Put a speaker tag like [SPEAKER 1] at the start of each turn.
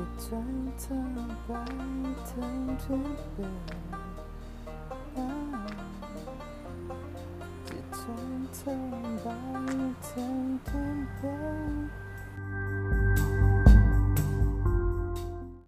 [SPEAKER 1] จะจำเธอไปทั้งทุกเวลาจะจำเธอไปทั้งทุก